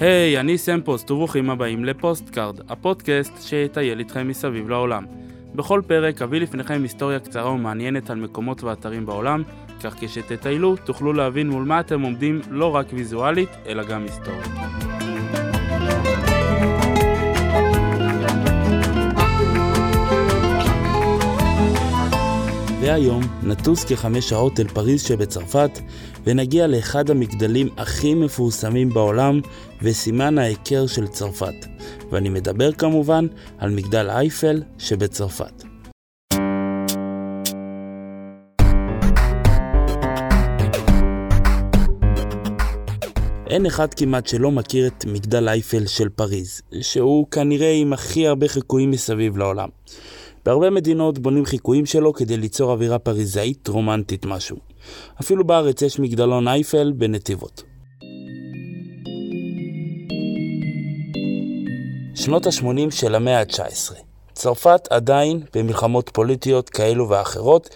היי, היי, אני סמפוסט וברוכים הבאים לפוסטקארד, הפודקאסט שיטייל איתכם מסביב לעולם. בכל פרק אביא לפניכם היסטוריה קצרה ומעניינת על מקומות ואתרים בעולם, כך כשתטיילו תוכלו להבין מול מה אתם עומדים לא רק ויזואלית, אלא גם היסטורית. והיום נטוס כחמש שעות אל פריז שבצרפת ונגיע לאחד המגדלים הכי מפורסמים בעולם וסימן ההיכר של צרפת. ואני מדבר כמובן על מגדל אייפל שבצרפת. אין אחד כמעט שלא מכיר את מגדל אייפל של פריז, שהוא כנראה עם הכי הרבה חיקויים מסביב לעולם. בהרבה מדינות בונים חיקויים שלו כדי ליצור אווירה פריזאית רומנטית משהו. אפילו בארץ יש מגדלון אייפל בנתיבות. שנות ה-80 של המאה ה-19. צרפת עדיין במלחמות פוליטיות כאלו ואחרות,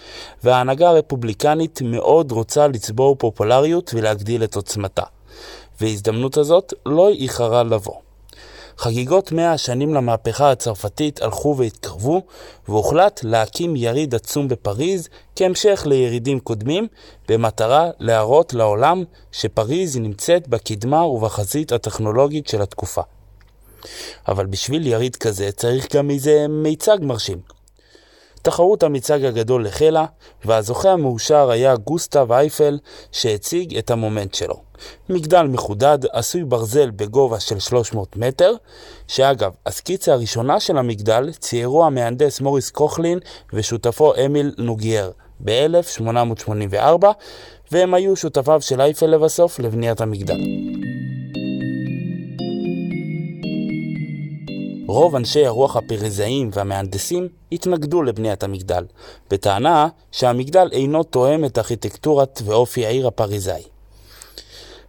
וההנהגה הרפובליקנית מאוד רוצה לצבור פופולריות ולהגדיל את עוצמתה. וההזדמנות הזאת לא איחרה לבוא. חגיגות מאה השנים למהפכה הצרפתית הלכו והתקרבו, והוחלט להקים יריד עצום בפריז כהמשך לירידים קודמים, במטרה להראות לעולם שפריז נמצאת בקדמה ובחזית הטכנולוגית של התקופה. אבל בשביל יריד כזה צריך גם איזה מיצג מרשים. תחרות המיצג הגדול החלה, והזוכה המאושר היה גוסטב אייפל, שהציג את המומנט שלו. מגדל מחודד, עשוי ברזל בגובה של 300 מטר, שאגב, הסקיצה הראשונה של המגדל ציירו המהנדס מוריס קוכלין ושותפו אמיל נוגייר ב-1884, והם היו שותפיו של אייפל לבסוף לבניית המגדל. רוב אנשי הרוח הפריזאיים והמהנדסים התנגדו לבניית המגדל, בטענה שהמגדל אינו תואם את ארכיטקטורת ואופי העיר הפריזאי.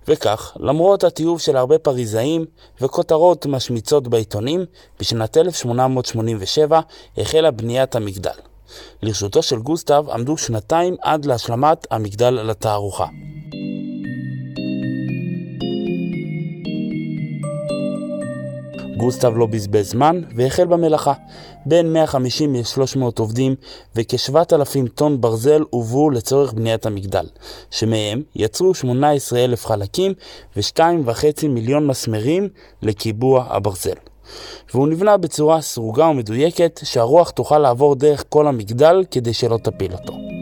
וכך, למרות התיעוב של הרבה פריזאים וכותרות משמיצות בעיתונים, בשנת 1887 החלה בניית המגדל. לרשותו של גוסטב עמדו שנתיים עד להשלמת המגדל לתערוכה. גוסטב לא בזבז זמן והחל במלאכה. בין 150 ל-300 עובדים וכ-7,000 טון ברזל הובאו לצורך בניית המגדל, שמהם יצרו 18,000 חלקים ו-2.5 מיליון מסמרים לקיבוע הברזל. והוא נבנה בצורה סרוגה ומדויקת שהרוח תוכל לעבור דרך כל המגדל כדי שלא תפיל אותו.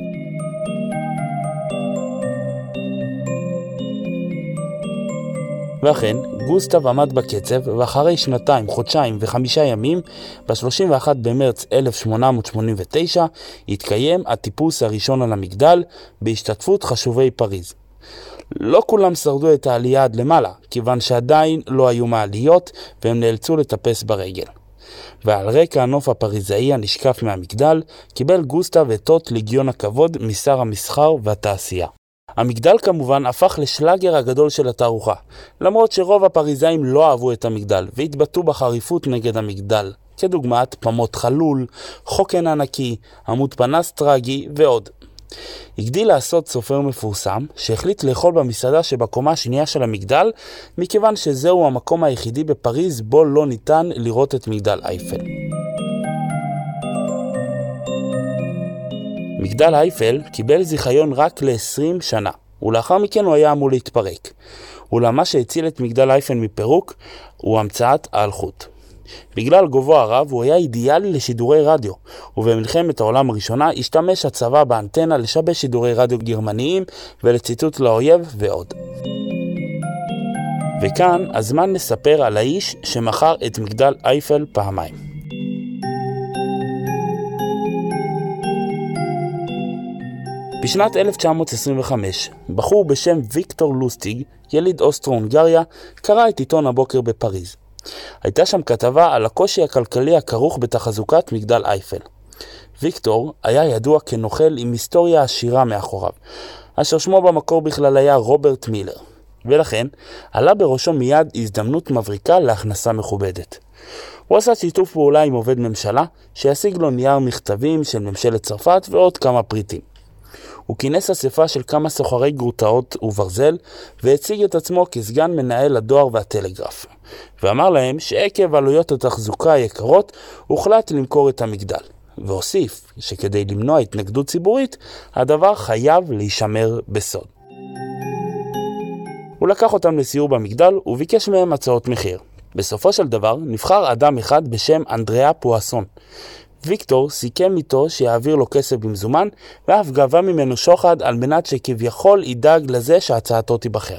ואכן, גוסטב עמד בקצב, ואחרי שנתיים, חודשיים וחמישה ימים, ב-31 במרץ 1889, התקיים הטיפוס הראשון על המגדל, בהשתתפות חשובי פריז. לא כולם שרדו את העלייה עד למעלה, כיוון שעדיין לא היו מעליות, והם נאלצו לטפס ברגל. ועל רקע הנוף הפריזאי הנשקף מהמגדל, קיבל גוסטב את אות לגיון הכבוד משר המסחר והתעשייה. המגדל כמובן הפך לשלאגר הגדול של התערוכה, למרות שרוב הפריזאים לא אהבו את המגדל והתבטאו בחריפות נגד המגדל, כדוגמת פמות חלול, חוקן ענקי, עמוד פנס טרגי ועוד. הגדיל לעשות סופר מפורסם, שהחליט לאכול במסעדה שבקומה השנייה של המגדל, מכיוון שזהו המקום היחידי בפריז בו לא ניתן לראות את מגדל אייפל. מגדל אייפל קיבל זיכיון רק ל-20 שנה, ולאחר מכן הוא היה אמור להתפרק. אולם מה שהציל את מגדל אייפל מפירוק הוא המצאת האלחוט. בגלל גובהו הרב הוא היה אידיאלי לשידורי רדיו, ובמלחמת העולם הראשונה השתמש הצבא באנטנה לשבש שידורי רדיו גרמניים ולציטוט לאויב ועוד. וכאן הזמן לספר על האיש שמכר את מגדל אייפל פעמיים. בשנת 1925, בחור בשם ויקטור לוסטיג, יליד אוסטרו-הונגריה, קרא את עיתון הבוקר בפריז. הייתה שם כתבה על הקושי הכלכלי הכרוך בתחזוקת מגדל אייפל. ויקטור היה ידוע כנוכל עם היסטוריה עשירה מאחוריו, אשר שמו במקור בכלל היה רוברט מילר, ולכן עלה בראשו מיד הזדמנות מבריקה להכנסה מכובדת. הוא עשה שיתוף פעולה עם עובד ממשלה, שישיג לו נייר מכתבים של ממשלת צרפת ועוד כמה פריטים. הוא כינס אספה של כמה סוחרי גרוטאות וברזל, והציג את עצמו כסגן מנהל הדואר והטלגרף. ואמר להם שעקב עלויות התחזוקה היקרות, הוחלט למכור את המגדל. והוסיף שכדי למנוע התנגדות ציבורית, הדבר חייב להישמר בסוד. הוא לקח אותם לסיור במגדל וביקש מהם הצעות מחיר. בסופו של דבר נבחר אדם אחד בשם אנדריאה פואסון. ויקטור סיכם איתו שיעביר לו כסף במזומן, ואף גבה ממנו שוחד על מנת שכביכול ידאג לזה שהצעתו תיבחר.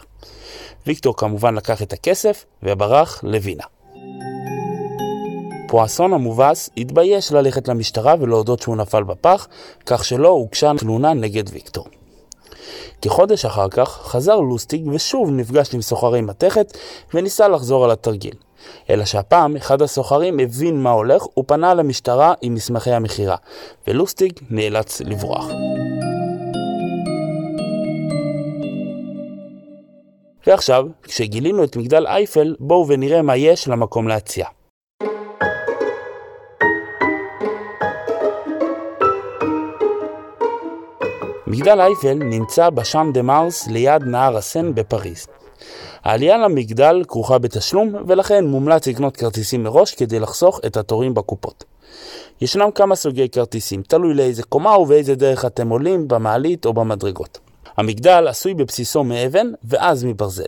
ויקטור כמובן לקח את הכסף וברח לווינה. פואסון המובס התבייש ללכת למשטרה ולהודות שהוא נפל בפח, כך שלא הוגשה תלונה נגד ויקטור. כחודש אחר כך חזר לוסטיג ושוב נפגש עם סוחרי מתכת וניסה לחזור על התרגיל. אלא שהפעם אחד הסוחרים הבין מה הולך ופנה למשטרה עם מסמכי המכירה, ולוסטיג נאלץ לברוח. ועכשיו, כשגילינו את מגדל אייפל, בואו ונראה מה יש למקום להציע. מגדל אייפל נמצא בשאן דה מארס ליד נהר הסן בפריז. העלייה למגדל כרוכה בתשלום, ולכן מומלץ לקנות כרטיסים מראש כדי לחסוך את התורים בקופות. ישנם כמה סוגי כרטיסים, תלוי לאיזה קומה ובאיזה דרך אתם עולים, במעלית או במדרגות. המגדל עשוי בבסיסו מאבן ואז מברזל.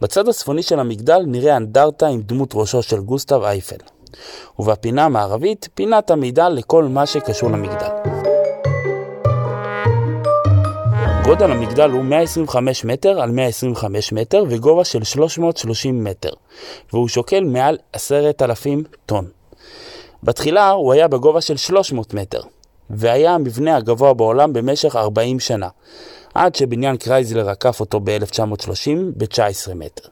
בצד הצפוני של המגדל נראה אנדרטה עם דמות ראשו של גוסטב אייפל. ובפינה המערבית, פינת המידע לכל מה שקשור למגדל. גודל המגדל הוא 125 מטר על 125 מטר וגובה של 330 מטר, והוא שוקל מעל 10,000 טון. בתחילה הוא היה בגובה של 300 מטר, והיה המבנה הגבוה בעולם במשך 40 שנה, עד שבניין קרייזלר עקף אותו ב-1930 ב-19 מטר.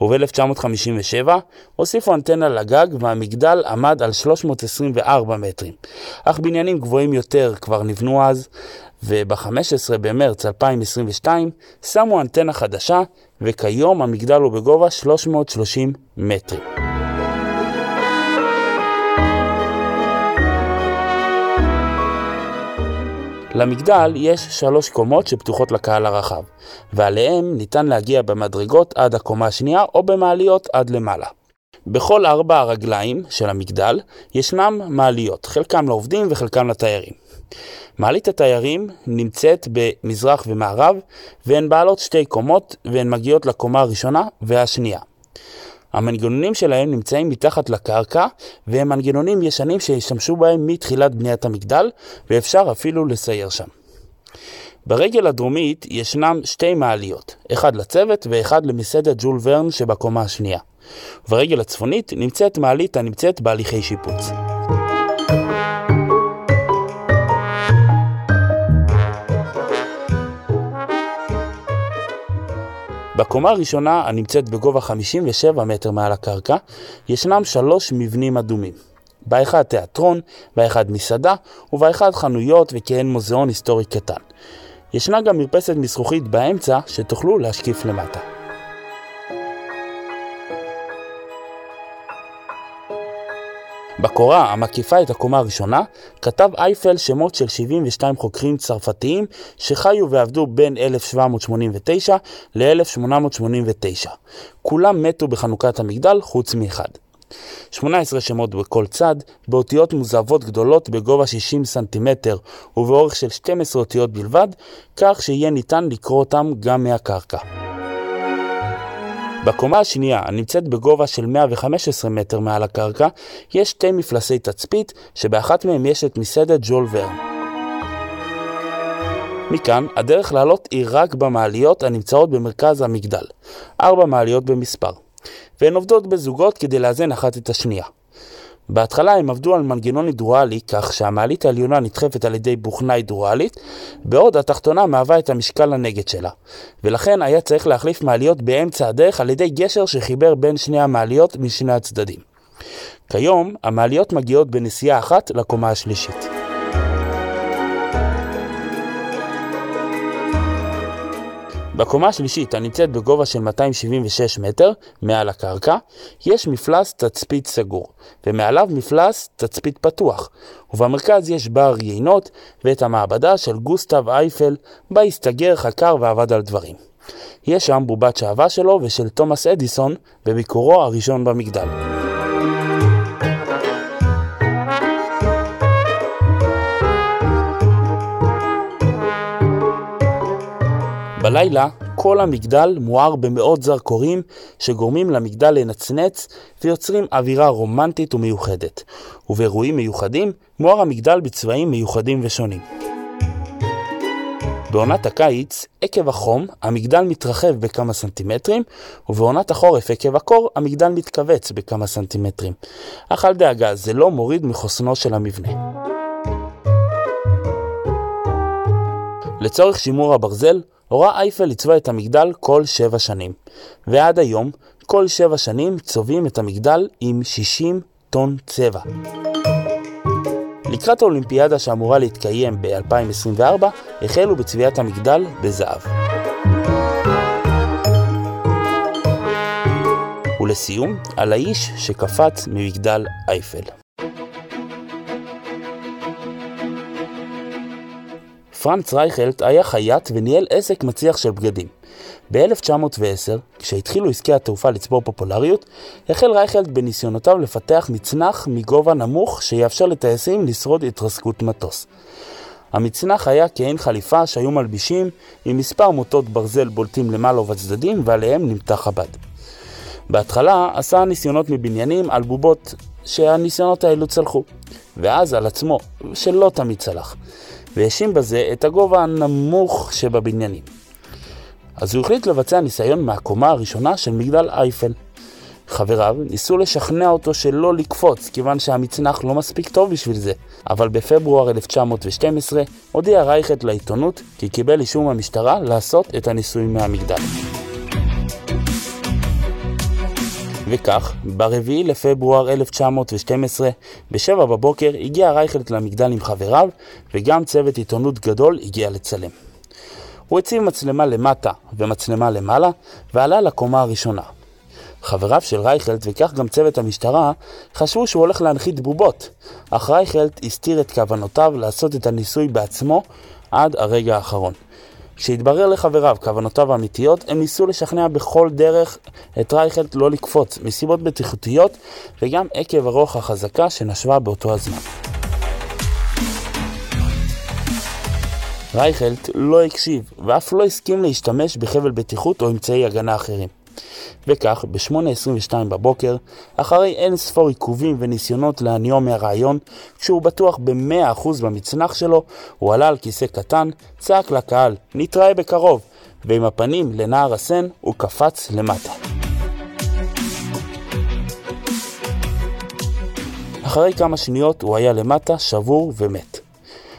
וב-1957 הוסיפו אנטנה לגג והמגדל עמד על 324 מטרים. אך בניינים גבוהים יותר כבר נבנו אז, וב-15 במרץ 2022 שמו אנטנה חדשה, וכיום המגדל הוא בגובה 330 מטרים. למגדל יש שלוש קומות שפתוחות לקהל הרחב, ועליהם ניתן להגיע במדרגות עד הקומה השנייה או במעליות עד למעלה. בכל ארבע הרגליים של המגדל ישנם מעליות, חלקם לעובדים וחלקם לתיירים. מעלית התיירים נמצאת במזרח ומערב, והן בעלות שתי קומות, והן מגיעות לקומה הראשונה והשנייה. המנגנונים שלהם נמצאים מתחת לקרקע, והם מנגנונים ישנים שהשתמשו בהם מתחילת בניית המגדל, ואפשר אפילו לסייר שם. ברגל הדרומית ישנם שתי מעליות, אחד לצוות ואחד למסעדת ג'ול ורן שבקומה השנייה. ברגל הצפונית נמצאת מעלית הנמצאת בהליכי שיפוץ. בקומה הראשונה, הנמצאת בגובה 57 מטר מעל הקרקע, ישנם שלוש מבנים אדומים. באחד תיאטרון, באחד מסעדה, ובאחד חנויות וכהן מוזיאון היסטורי קטן. ישנה גם מרפסת מזכוכית באמצע שתוכלו להשקיף למטה. בקורה המקיפה את הקומה הראשונה, כתב אייפל שמות של 72 חוקרים צרפתיים שחיו ועבדו בין 1789 ל-1889. כולם מתו בחנוכת המגדל חוץ מאחד. 18 שמות בכל צד, באותיות מוזבות גדולות בגובה 60 סנטימטר ובאורך של 12 אותיות בלבד, כך שיהיה ניתן לקרוא אותם גם מהקרקע. בקומה השנייה, הנמצאת בגובה של 115 מטר מעל הקרקע, יש שתי מפלסי תצפית, שבאחת מהם יש את מסעדת ג'ול ורן. מכאן, הדרך לעלות היא רק במעליות הנמצאות במרכז המגדל, ארבע מעליות במספר, והן עובדות בזוגות כדי לאזן אחת את השנייה. בהתחלה הם עבדו על מנגנון הידרואלי, כך שהמעלית העליונה נדחפת על ידי בוכנה הידרואלית, בעוד התחתונה מהווה את המשקל הנגד שלה. ולכן היה צריך להחליף מעליות באמצע הדרך על ידי גשר שחיבר בין שני המעליות משני הצדדים. כיום, המעליות מגיעות בנסיעה אחת לקומה השלישית. בקומה השלישית, הנמצאת בגובה של 276 מטר מעל הקרקע, יש מפלס תצפית סגור, ומעליו מפלס תצפית פתוח, ובמרכז יש בר יינות ואת המעבדה של גוסטב אייפל, בה הסתגר, חקר ועבד על דברים. יש שם בובת שעווה שלו ושל תומאס אדיסון בביקורו הראשון במגדל. בלילה כל המגדל מואר במאות זרקורים שגורמים למגדל לנצנץ ויוצרים אווירה רומנטית ומיוחדת. ובאירועים מיוחדים מואר המגדל בצבעים מיוחדים ושונים. בעונת הקיץ, עקב החום, המגדל מתרחב בכמה סנטימטרים, ובעונת החורף, עקב הקור, המגדל מתכווץ בכמה סנטימטרים. אך אל דאגה, זה לא מוריד מחוסנו של המבנה. לצורך שימור הברזל, הורה אייפל לצבוע את המגדל כל שבע שנים, ועד היום, כל שבע שנים צובעים את המגדל עם 60 טון צבע. לקראת האולימפיאדה שאמורה להתקיים ב-2024, החלו בצביעת המגדל בזהב. ולסיום, על האיש שקפץ ממגדל אייפל. פרנץ רייכלט היה חייט וניהל עסק מצליח של בגדים. ב-1910, כשהתחילו עסקי התעופה לצבור פופולריות, החל רייכלט בניסיונותיו לפתח מצנח מגובה נמוך שיאפשר לטייסים לשרוד התרסקות מטוס. המצנח היה כעין חליפה שהיו מלבישים עם מספר מוטות ברזל בולטים למעלה ובצדדים ועליהם נמתח הבד. בהתחלה עשה ניסיונות מבניינים על בובות שהניסיונות האלו צלחו, ואז על עצמו, שלא תמיד צלח. והאשים בזה את הגובה הנמוך שבבניינים. אז הוא החליט לבצע ניסיון מהקומה הראשונה של מגדל אייפל. חבריו ניסו לשכנע אותו שלא לקפוץ, כיוון שהמצנח לא מספיק טוב בשביל זה. אבל בפברואר 1912 הודיע רייכט לעיתונות כי קיבל אישור מהמשטרה לעשות את הניסויים מהמגדל. וכך, ב-4 לפברואר 1912, ב-7 בבוקר, הגיע רייכלט למגדל עם חבריו, וגם צוות עיתונות גדול הגיע לצלם. הוא הציב מצלמה למטה ומצלמה למעלה, ועלה לקומה הראשונה. חבריו של רייכלט, וכך גם צוות המשטרה, חשבו שהוא הולך להנחית בובות, אך רייכלט הסתיר את כוונותיו לעשות את הניסוי בעצמו עד הרגע האחרון. כשהתברר לחבריו כוונותיו האמיתיות, הם ניסו לשכנע בכל דרך את רייכלט לא לקפוץ, מסיבות בטיחותיות וגם עקב הרוח החזקה שנשבה באותו הזמן. רייכלט לא הקשיב, ואף לא הסכים להשתמש בחבל בטיחות או אמצעי הגנה אחרים. וכך, ב-8.22 בבוקר, אחרי אין ספור עיכובים וניסיונות להניעו מהרעיון, כשהוא בטוח ב-100% במצנח שלו, הוא עלה על כיסא קטן, צעק לקהל, נתראה בקרוב, ועם הפנים לנער הסן, הוא קפץ למטה. אחרי כמה שניות הוא היה למטה, שבור ומת.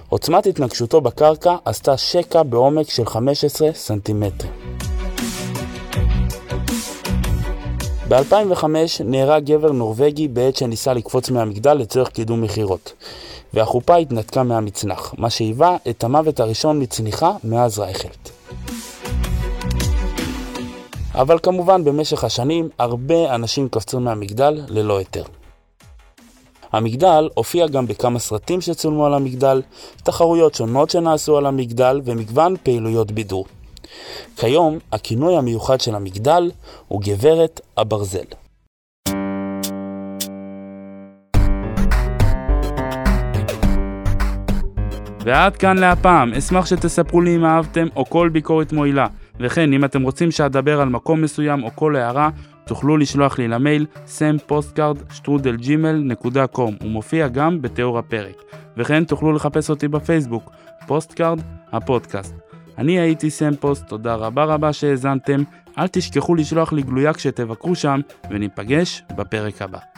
עוצמת התנגשותו בקרקע עשתה שקע בעומק של 15 סנטימטרים. ב-2005 נהרג גבר נורבגי בעת שניסה לקפוץ מהמגדל לצורך קידום מכירות, והחופה התנתקה מהמצנח, מה שהיווה את המוות הראשון מצניחה מאז רייכלט. אבל כמובן במשך השנים הרבה אנשים קפצו מהמגדל ללא היתר. המגדל הופיע גם בכמה סרטים שצולמו על המגדל, תחרויות שונות שנעשו על המגדל ומגוון פעילויות בידור. כיום הכינוי המיוחד של המגדל הוא גברת הברזל. ועד כאן להפעם, אשמח שתספרו לי אם אהבתם או כל ביקורת מועילה. וכן, אם אתם רוצים שאדבר על מקום מסוים או כל הערה, תוכלו לשלוח לי למייל sampostcard.gmail.com הוא מופיע גם בתיאור הפרק. וכן תוכלו לחפש אותי בפייסבוק, פוסטקארד הפודקאסט. אני הייתי סמפוסט, תודה רבה רבה שהאזנתם, אל תשכחו לשלוח לי גלויה כשתבקרו שם, וניפגש בפרק הבא.